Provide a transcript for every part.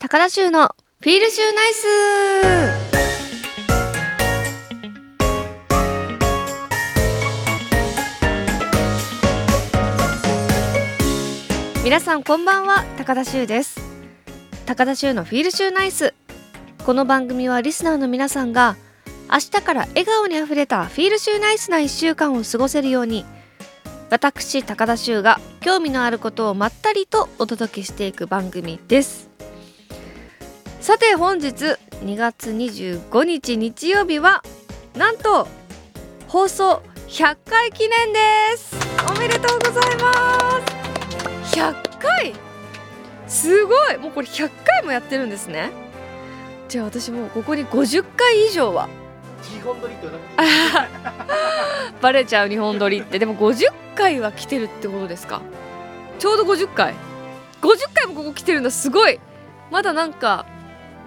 高田州のフィールシューナイス。皆さんこんばんは高田州です。高田州のフィールシューナイス。この番組はリスナーの皆さんが明日から笑顔にあふれたフィールシューナイスな1週間を過ごせるように私高田修が興味のあることをまったりとお届けしていく番組です。さて本日2月25日日曜日はなんと放送100回記念です。おめでとうございます。100回？すごい！もうこれ100回もやってるんですね。じゃあ私もうここに50回以上は。日本撮りって言わなくて バレちゃう日本撮りって。でも50回は来てるってことですか？ちょうど50回。50回もここ来てるんだ。すごい。まだなんか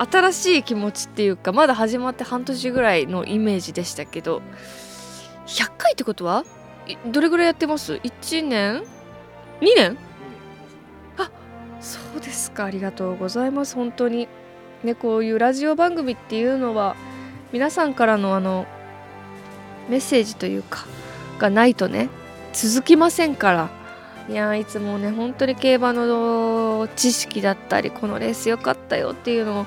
新しい気持ちっていうかまだ始まって半年ぐらいのイメージでしたけど100回ってことは？どれぐらいやってます ?1 年 ?2 年？あそうですか。ありがとうございます。本当に。ねこういうラジオ番組っていうのは皆さんからのあのメッセージというかがないとね続きませんから。いやいつもね本当に競馬の知識だったりこのレース良かったよっていうのを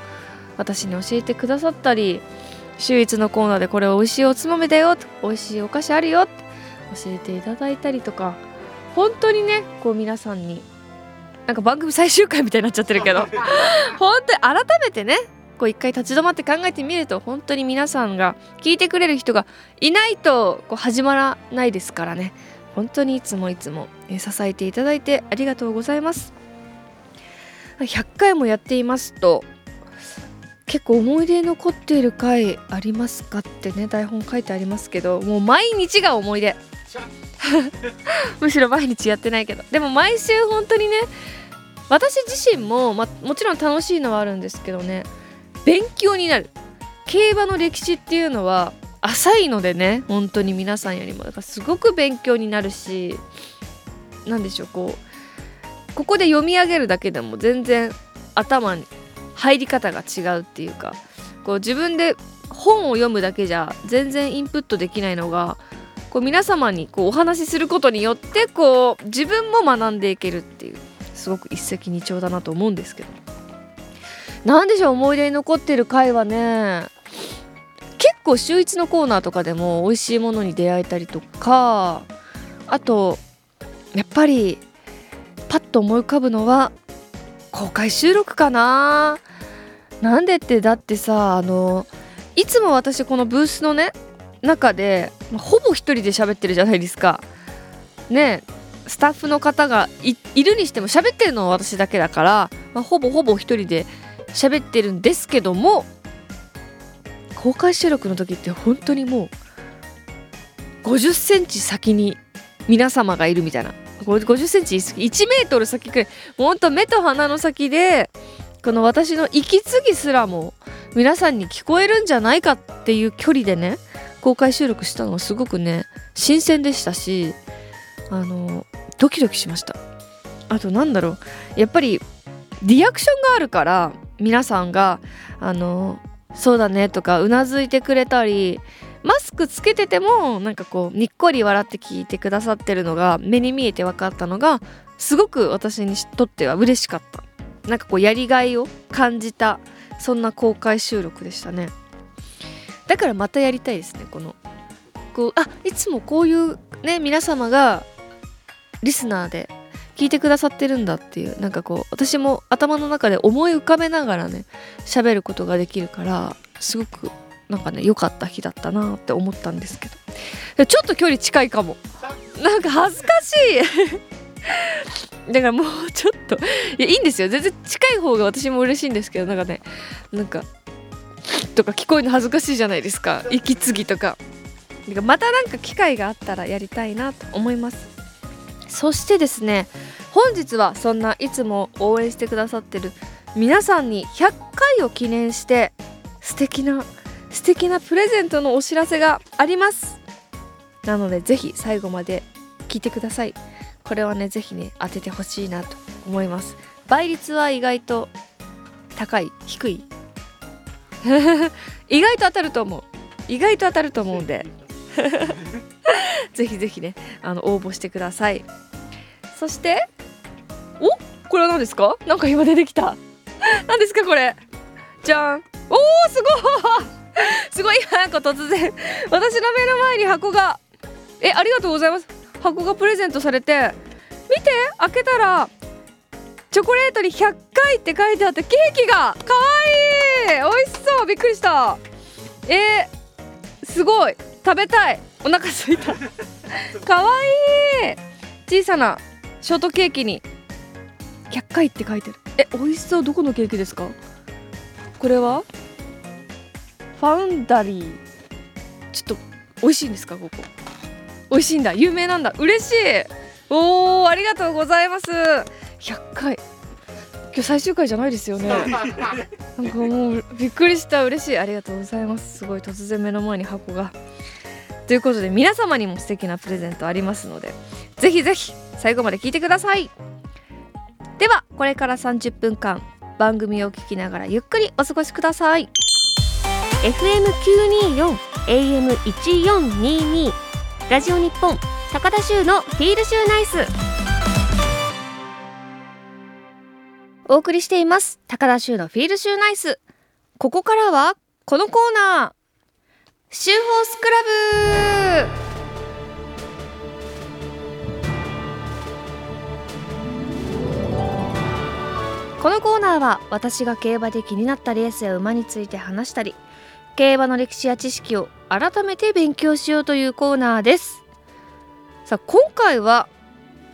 私に教えてくださったり週一のコーナーでこれ美味しいおつまみだよ美味しいお菓子あるよって教えていただいたりとか本当にねこう皆さんになんか番組最終回みたいになっちゃってるけど 本当に改めてねこう一回立ち止まって考えてみると本当に皆さんが聞いてくれる人がいないとこう始まらないですからね。本当にいつもいつも支えていただいてありがとうございます。100回もやっていますと結構思い出に残っている回ありますか？ってね台本書いてありますけどもう毎日が思い出。むしろ毎日やってないけど。でも毎週本当にね私自身も、ま、もちろん楽しいのはあるんですけどね勉強になる。競馬の歴史っていうのは浅いのでね本当に皆さんよりも。だからすごく勉強になるし何でしょうこうここで読み上げるだけでも全然頭に入り方が違うっていうかこう自分で本を読むだけじゃ全然インプットできないのがこう皆様にこうお話しすることによってこう自分も学んでいけるっていうすごく一石二鳥だなと思うんですけど。なんでしょう思い出に残ってる回はね結構週一のコーナーとかでも美味しいものに出会えたりとかあとやっぱりパッと思い浮かぶのは公開収録かな？なんでってだってさあのいつも私このブースのね中でほぼ一人で喋ってるじゃないですか。ねスタッフの方がいるにしても喋ってるのは私だけだから、まあ、ほぼほぼ一人で喋ってるんですけども公開収録の時って本当にもう50センチ先に皆様がいるみたいな。50センチ1メートル先くらいほんと目と鼻の先でこの私の息継ぎすらも皆さんに聞こえるんじゃないかっていう距離でね公開収録したのはすごくね新鮮でしたしあのドキドキしました。あとなんだろうやっぱりリアクションがあるから皆さんがあのそうだねとかうなずいてくれたりマスクつけててもなんかこうにっこり笑って聞いてくださってるのが目に見えて分かったのがすごく私にとっては嬉しかった。なんかこうやりがいを感じたそんな公開収録でしたね。だからまたやりたいですねこの。こうあいつもこういうね皆様がリスナーで聞いてくださってるんだっていうなんかこう私も頭の中で思い浮かべながらね喋ることができるからすごくなんかね良かった日だったなって思ったんですけど。ちょっと距離近いかも。なんか恥ずかしい。だからもうちょっと。いやいいんですよ。全然近い方が私も嬉しいんですけど。なんかねなんかとか聞こえるの恥ずかしいじゃないですか。息継ぎとか。またなんか機会があったらやりたいなと思います。そしてですね本日はそんないつも応援してくださってる皆さんに100回を記念して素敵な素敵なプレゼントのお知らせがあります。なのでぜひ最後まで聞いてください。これはねぜひね当ててほしいなと思います。倍率は意外と高い低い。意外と当たると思う。意外と当たると思うんで。ぜひぜひねあの応募してください。そしてお？これは何ですか？なんか今出てきた。何ですかこれ？じゃん。おーすごい！すごい今なんか突然私の目の前に箱がえありがとうございます。箱がプレゼントされて見て開けたらチョコレートに100回って書いてあってケーキがかわいい。美味しそう。びっくりした。えー、すごい。食べたい。お腹すいた。かわいい。小さなショートケーキに100回って書いてる。え美味しそう。どこのケーキですか？これは？ファウンダリー。ちょっと美味しいんですかここ？美味しいんだ。有名なんだ。嬉しい。おーありがとうございます。100回。今日最終回じゃないですよね。なんかもうびっくりした。嬉しい。ありがとうございます。すごい突然目の前に箱が。ということで皆様にも素敵なプレゼントありますのでぜひぜひ最後まで聞いてください。ではこれから30分間番組を聞きながらゆっくりお過ごしください FM924 AM1422 ラジオ日本高田州のフィールシューナイス。お送りしています高田州のフィールシューナイス。ここからはこのコーナー。シューホースクラブ。このコーナーは私が競馬で気になったレースや馬について話したり競馬の歴史や知識を改めて勉強しようというコーナーです。さあ今回は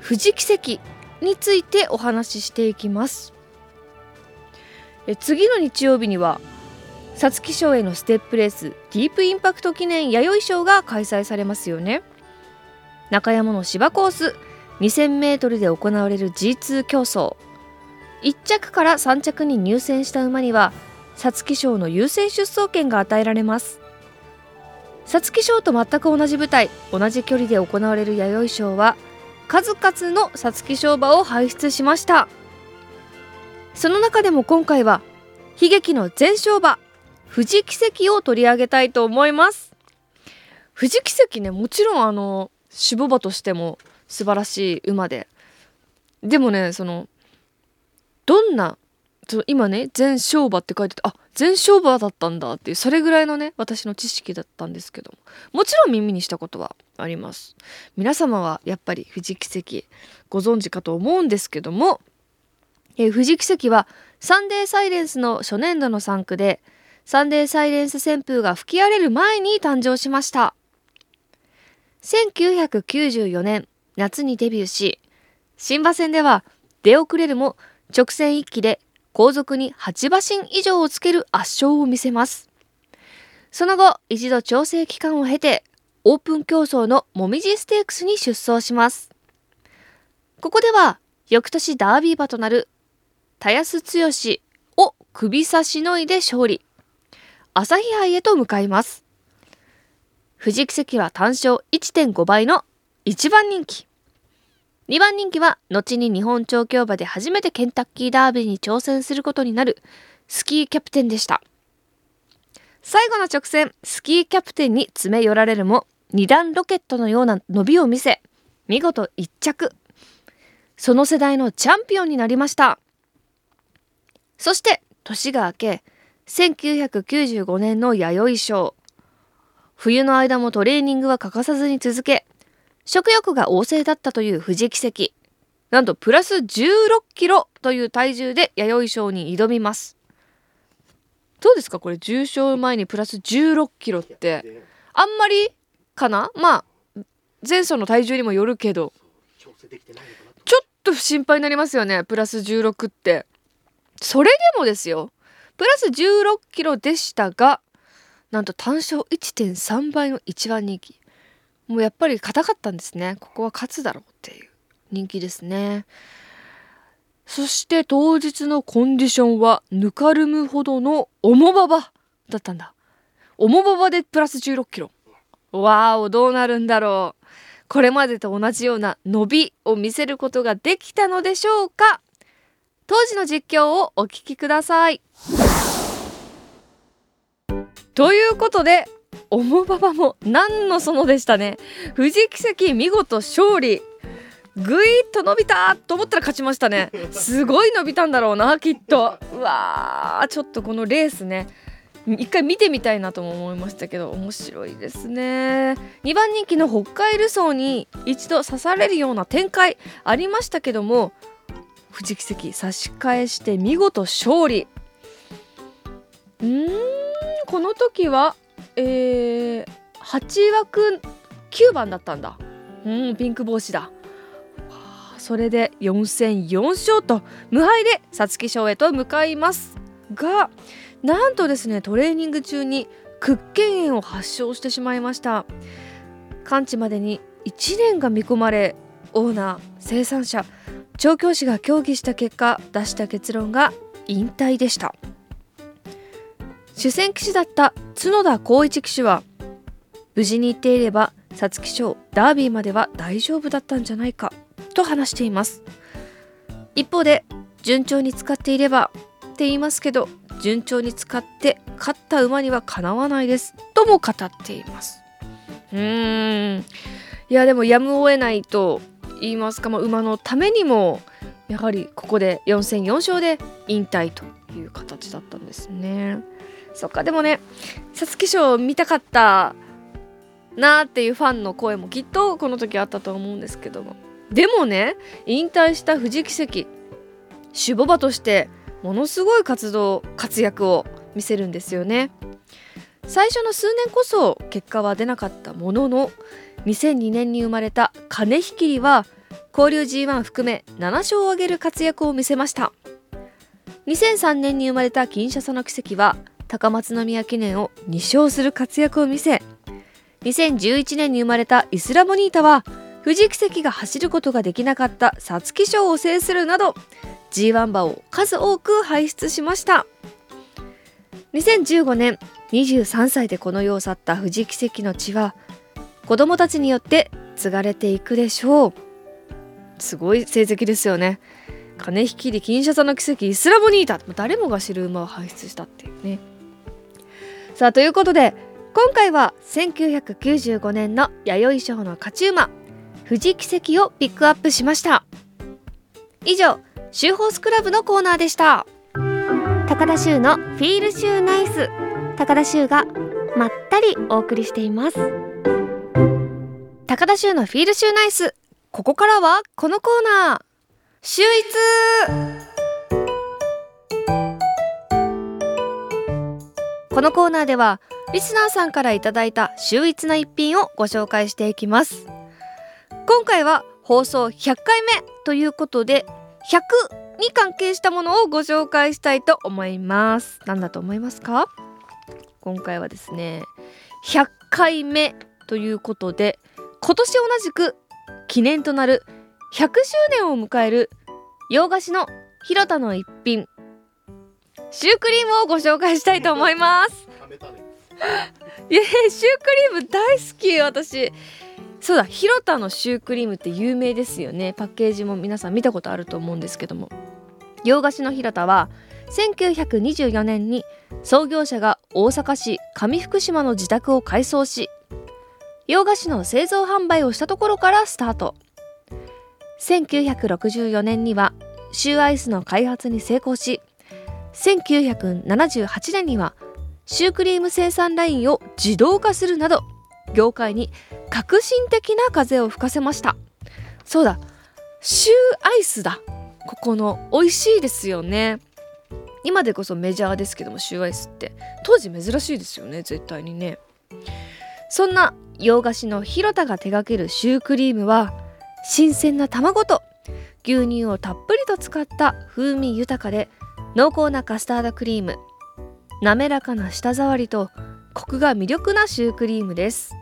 富士奇跡についてお話ししていきます。え次の日曜日には皐月賞へのステップレースディープインパクト記念弥生賞が開催されますよね。中山の芝コース 2000m で行われる G2 競争。1着から3着に入選した馬には皐月賞の優先出走権が与えられます。皐月賞と全く同じ舞台同じ距離で行われる弥生賞は数々の皐月賞馬を輩出しました。その中でも今回は悲劇の前勝馬富士奇跡を取り上げたいと思います。富士奇跡ねもちろんあの守護馬としても素晴らしい馬で。でもねそのどんな今ね全勝馬って書いててあ全勝馬だったんだっていうそれぐらいのね私の知識だったんですけども。もちろん耳にしたことはあります。皆様はやっぱり富士奇跡ご存知かと思うんですけども、えー、富士奇跡はサンデーサイレンスの初年度の産区でサンデーサイレンス旋風が吹き荒れる前に誕生しました。1994年夏にデビューし新馬戦では出遅れるも直線一騎で後続に8馬身以上をつける圧勝を見せます。その後一度調整期間を経てオープン競争のもみじステークスに出走します。ここでは翌年ダービー馬となる田安剛を首差しのいで勝利。朝日杯へと向かいます。富士奇跡は単勝1.5倍の1番人気。2番人気は後に日本調教馬で初めてケンタッキーダービーに挑戦することになるスキーキャプテンでした。最後の直線スキーキャプテンに詰め寄られるも2段ロケットのような伸びを見せ見事1着。その世代のチャンピオンになりました。そして年が明け1995年の弥生賞。冬の間もトレーニングは欠かさずに続け食欲が旺盛だったという富士奇跡。なんとプラス16キロという体重で弥生賞に挑みます。どうですか？これ重賞前にプラス16キロって。あんまりかな？まあ前走の体重にもよるけど。ちょっと心配になりますよねプラス16って。それでもですよ。プラス16キロでしたがなんと単勝1.3倍の1番人気。もうやっぱり硬かったんですね。ここは勝つだろうっていう。人気ですね。そして当日のコンディションはぬかるむほどの重馬場だったんだ。重馬場でプラス16キロ。わーおどうなるんだろう。これまでと同じような伸びを見せることができたのでしょうか。当時の実況をお聞きください。ということでおもばばも何のそのでしたね。富士奇跡見事勝利。ぐいっと伸びたと思ったら勝ちましたね。すごい伸びたんだろうなきっと。うわーちょっとこのレースね。一回見てみたいなとも思いましたけど面白いですね。2番人気の北海ルソーに一度刺されるような展開ありましたけども富士奇跡差し返して見事勝利。うーんこの時はえー、8枠9番だったんだ。うんピンク帽子だ。それで4戦4勝と無敗で皐月賞へと向かいますがなんとですねトレーニング中に屈腱炎を発症してしまいました。完治までに1年が見込まれオーナー生産者調教師が協議した結果出した結論が引退でした。主戦騎手だった角田光一騎手は無事に行っていれば皐月賞ダービーまでは大丈夫だったんじゃないかと話しています。一方で順調に使っていればって言いますけど順調に使って勝った馬にはかなわないですとも語っています。うーん。いやでもやむを得ないと言いますか、まあ、馬のためにもやはりここで4戦4勝で引退という形だったんですね。そっか。でもね皐月賞見たかったなーっていうファンの声もきっとこの時あったと思うんですけども。でもね引退した富士奇跡守護馬としてものすごい活動活躍を見せるんですよね。最初の数年こそ結果は出なかったものの2002年に生まれた金ひきりは交流 G1 含め7勝を挙げる活躍を見せました。2003年に生まれた金シャサの奇跡は高松宮記念を2勝する活躍を見せ2011年に生まれたイスラモニータは富士奇跡が走ることができなかった皐月賞を制するなど G1 馬を数多く輩出しました。2015年23歳でこの世を去った富士奇跡の血は子供たちによって継がれていくでしょう。すごい成績ですよね。金引きで金シャサの奇跡イスラモニータ。誰もが知る馬を輩出したっていうね。さあということで今回は1995年の弥生賞の勝ち馬富士奇跡をピックアップしました。以上シューホースクラブのコーナーでした。高田修のフィールシューナイス高田修がまったりお送りしています。高田修のフィールシューナイスここからはこのコーナー。秀逸このコーナーではリスナーさんからいただいた秀逸な一品をご紹介していきます。今回は放送100回目ということで100に関係したものをご紹介したいと思います。何だと思いますか？今回はですね100回目ということで今年同じく記念となる100周年を迎える洋菓子の広田の一品シュークリームをご紹介したいと思います。いやシュークリーム大好き私。そうだ広田のシュークリームって有名ですよね。パッケージも皆さん見たことあると思うんですけども。洋菓子の広田は1924年に創業者が大阪市上福島の自宅を改装し洋菓子の製造販売をしたところからスタート。1964年にはシューアイスの開発に成功し1978年にはシュークリーム生産ラインを自動化するなど業界に革新的な風を吹かせました。そうだシューアイスだ。ここの美味しいですよね。今でこそメジャーですけどもシューアイスって。当時珍しいですよね絶対にね。そんな洋菓子の広田が手掛けるシュークリームは新鮮な卵と牛乳をたっぷりと使った風味豊かで濃厚なカスタードクリーム。滑らかな舌触りとコクが魅力なシュークリームです。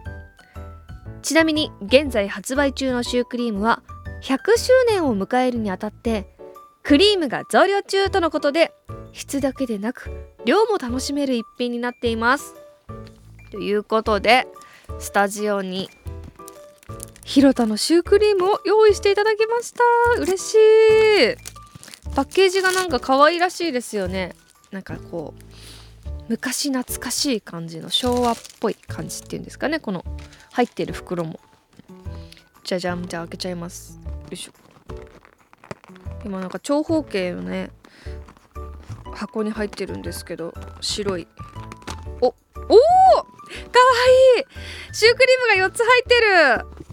ちなみに現在発売中のシュークリームは100周年を迎えるにあたってクリームが増量中とのことで質だけでなく量も楽しめる一品になっています。ということでスタジオに広田のシュークリームを用意していただきました。嬉しい。パッケージがなんか可愛らしいですよね。なんかこう昔懐かしい感じの昭和っぽい感じっていうんですかね。この入ってる袋も。じゃじゃん。じゃあ開けちゃいます。よいしょ。今なんか長方形のね箱に入ってるんですけど白い。おおー!かわい!いシュークリームが4つ入ってる!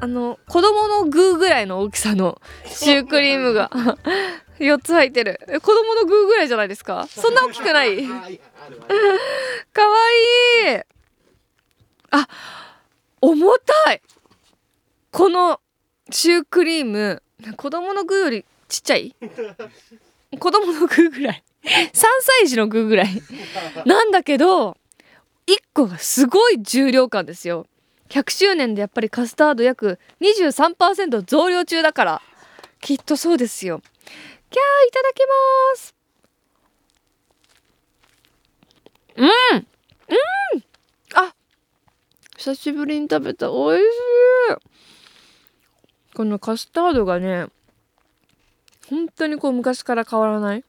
あの子供のグーぐらいの大きさのシュークリームが4つ入ってる。え子供のグーぐらいじゃないですか？そんな大きくない？かわいい。あ重たい。このシュークリーム。子供のグーよりちっちゃい？子供のグーぐらい。3歳児のグーぐらい。なんだけど1個がすごい重量感ですよ100周年でやっぱりカスタード約23%増量中だから。きっとそうですよ。キャーいただきます。うん。うん。あ。久しぶりに食べた。美味しい。このカスタードがね本当にこう昔から変わらない。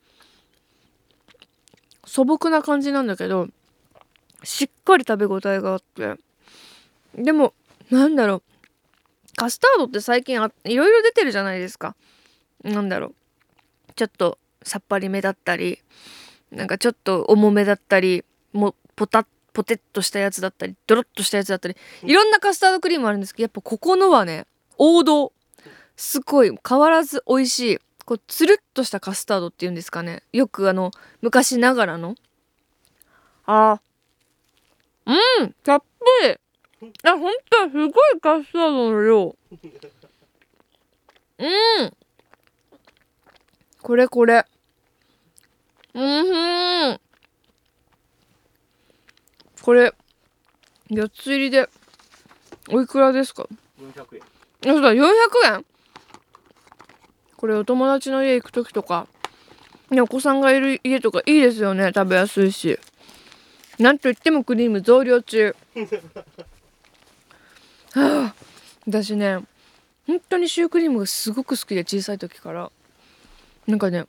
素朴な感じなんだけどしっかり食べ応えがあって。でもなんだろう。カスタードって最近あいろいろ出てるじゃないですか。なんだろう。ちょっとさっぱりめだったりなんかちょっと重めだったりもうポタッポテッとしたやつだったりドロッとしたやつだったりいろんなカスタードクリームあるんですけどやっぱここのはね王道。すごい変わらず美味しい。こうつるっとしたカスタードっていうんですかね。よくあの昔ながらの。あ。ーうんたっぷりあ本当すごいカスタードの量。うん。これこれ。うんふん。これ4つ入りでおいくらですか？400円。あそうだ400円？これお友達の家行く時とか。ねお子さんがいる家とかいいですよね食べやすいし。なんといってもクリーム増量中。はあ私ね本当にシュークリームがすごく好きで小さい時から。なんかね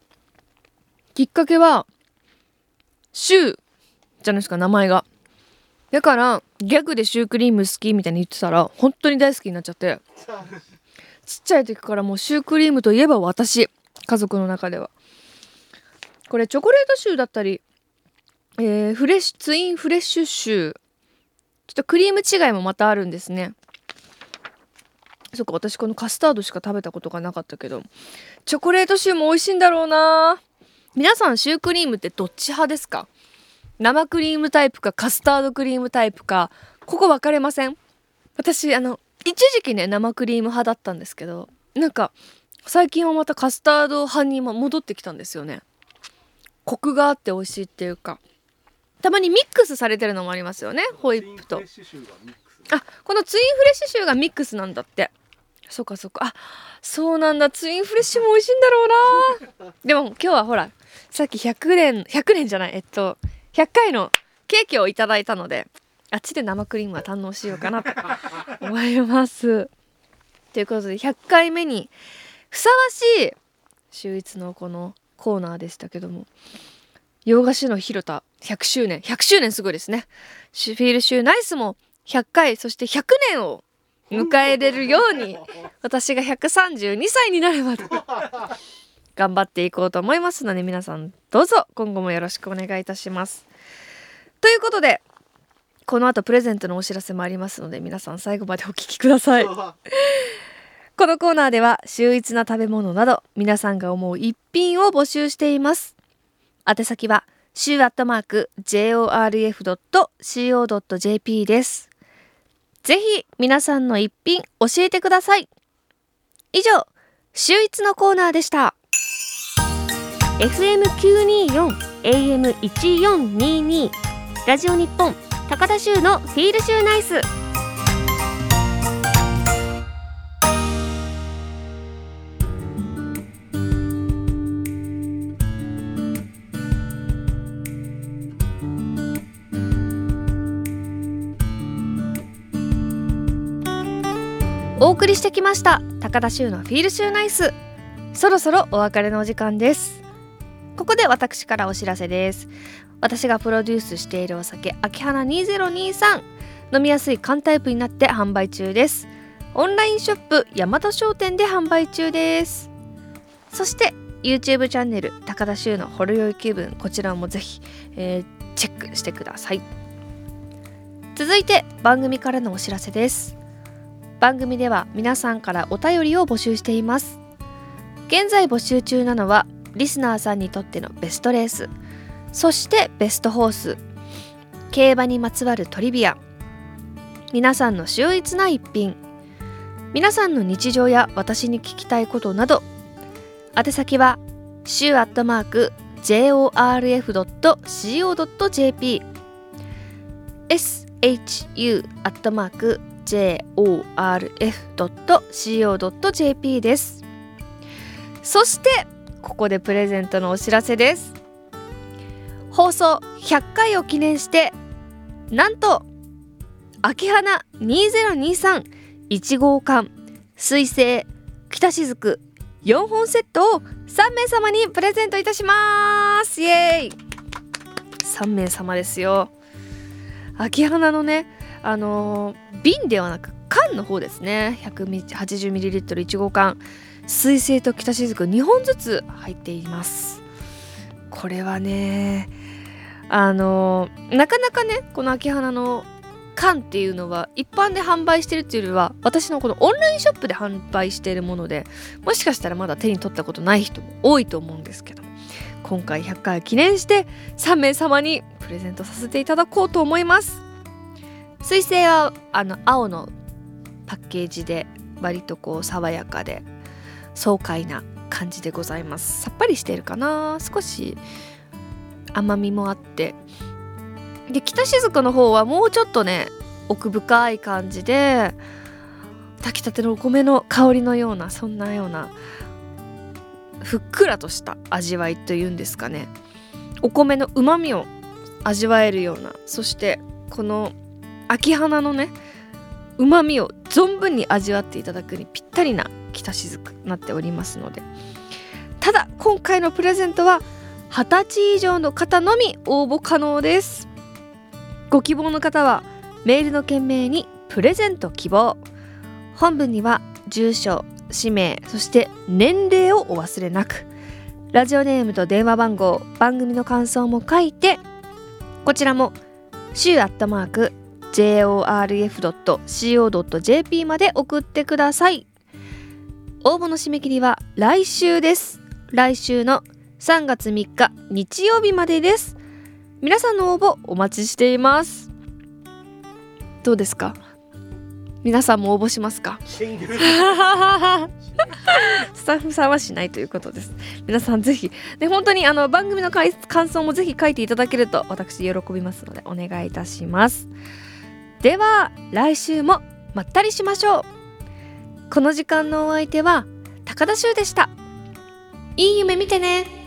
きっかけはシューじゃないですか名前が。だからギャグでシュークリーム好きみたいに言ってたら本当に大好きになっちゃって。ちっちゃい時からもうシュークリームといえば私。家族の中では。これチョコレートシューだったり、えーフレッシュツインフレッシュシュー。ちょっとクリーム違いもまたあるんですね。そっか私このカスタードしか食べたことがなかったけど。チョコレートシューも美味しいんだろうな。皆さんシュークリームってどっち派ですか？生クリームタイプかカスタードクリームタイプか。ここ分かれません？私あの一時期ね生クリーム派だったんですけどなんか最近はまたカスタード派にも戻ってきたんですよね。コクがあって美味しいっていうか。たまにミックスされてるのもありますよねホイップと。あこのツインフレッシュシューがミックスなんだってそっかそっか。あそうなんだ。ツインフレッシュも美味しいんだろうな。でも今日はほらさっき100年100年じゃない。えっと100回のケーキをいただいたのであっちで生クリームは堪能しようかなと思います。ということで100回目にふさわしい秀逸のこのコーナーでしたけども洋菓子の広田100周年。100周年すごいですね。シュフィールシューナイスも100回そして100年を迎えれるように私が132歳になるまで頑張っていこうと思いますので皆さんどうぞ今後もよろしくお願いいたします。ということでこの後プレゼントのお知らせもありますので皆さん最後までお聞きください。このコーナーでは秀逸な食べ物など皆さんが思う一品を募集しています。宛先は週アットマーク jorf.co.jp です。ぜひ皆さんの一品教えてください。以上、秀逸のコーナーでした。FM924 AM1422 ラジオ日本高田州のフィールシューナイスお送りしてきました。高田州のフィールシューナイス。そろそろお別れのお時間です。ここで私からお知らせです。私がプロデュースしているお酒秋花2023飲みやすい缶タイプになって販売中です。オンラインショップ大和商店で販売中です。そして YouTube チャンネル高田修のほろ酔い気分。こちらもぜひ、えーチェックしてください。続いて番組からのお知らせです。番組では皆さんからお便りを募集しています。現在募集中なのはリスナーさんにとってのベストレースそしてベストホース競馬にまつわるトリビア皆さんの秀逸な一品皆さんの日常や私に聞きたいことなど宛先は週アットマーク jorf.co.jp shu アットマーク jorf.co.jp です。そしてここでプレゼントのお知らせです。放送100回を記念してなんと秋花20231号館水星北雫4本セットを3名様にプレゼントいたします。イエーイ。3名様ですよ。秋花のねあの瓶ではなく缶の方ですね。180ml1 号缶。水星と北雫2本ずつ入っています。これはねあのなかなかねこの秋花の缶っていうのは一般で販売してるっていうよりは私のこのオンラインショップで販売しているものでもしかしたらまだ手に取ったことない人も多いと思うんですけど今回100回記念して3名様にプレゼントさせていただこうと思います。水星はあの青のパッケージで割とこう爽やかで爽快な感じでございます。さっぱりしてるかな？少し甘みもあって。で北雫の方はもうちょっとね奥深い感じで炊きたてのお米の香りのようなそんなようなふっくらとした味わいというんですかね。お米のうまみを味わえるようなそしてこの秋花のねうまみを存分に味わっていただくにぴったりな北雫になっておりますので。ただ今回のプレゼントは20歳以上の方のみ応募可能です。ご希望の方はメールの件名にプレゼント希望。本文には住所氏名そして年齢をお忘れなく。ラジオネームと電話番号番組の感想も書いてこちらも週アットマーク jorf.co.jp まで送ってください。応募の締め切りは来週です。来週の3月3日日曜日までです。皆さんの応募お待ちしています。どうですか？皆さんも応募しますか？スタッフさんはしないということです。皆さんぜひで本当にあの番組の感想もぜひ書いていただけると私喜びますのでお願いいたしますでは来週もまったりしましょう。この時間のお相手は高田修でした。いい夢見てね。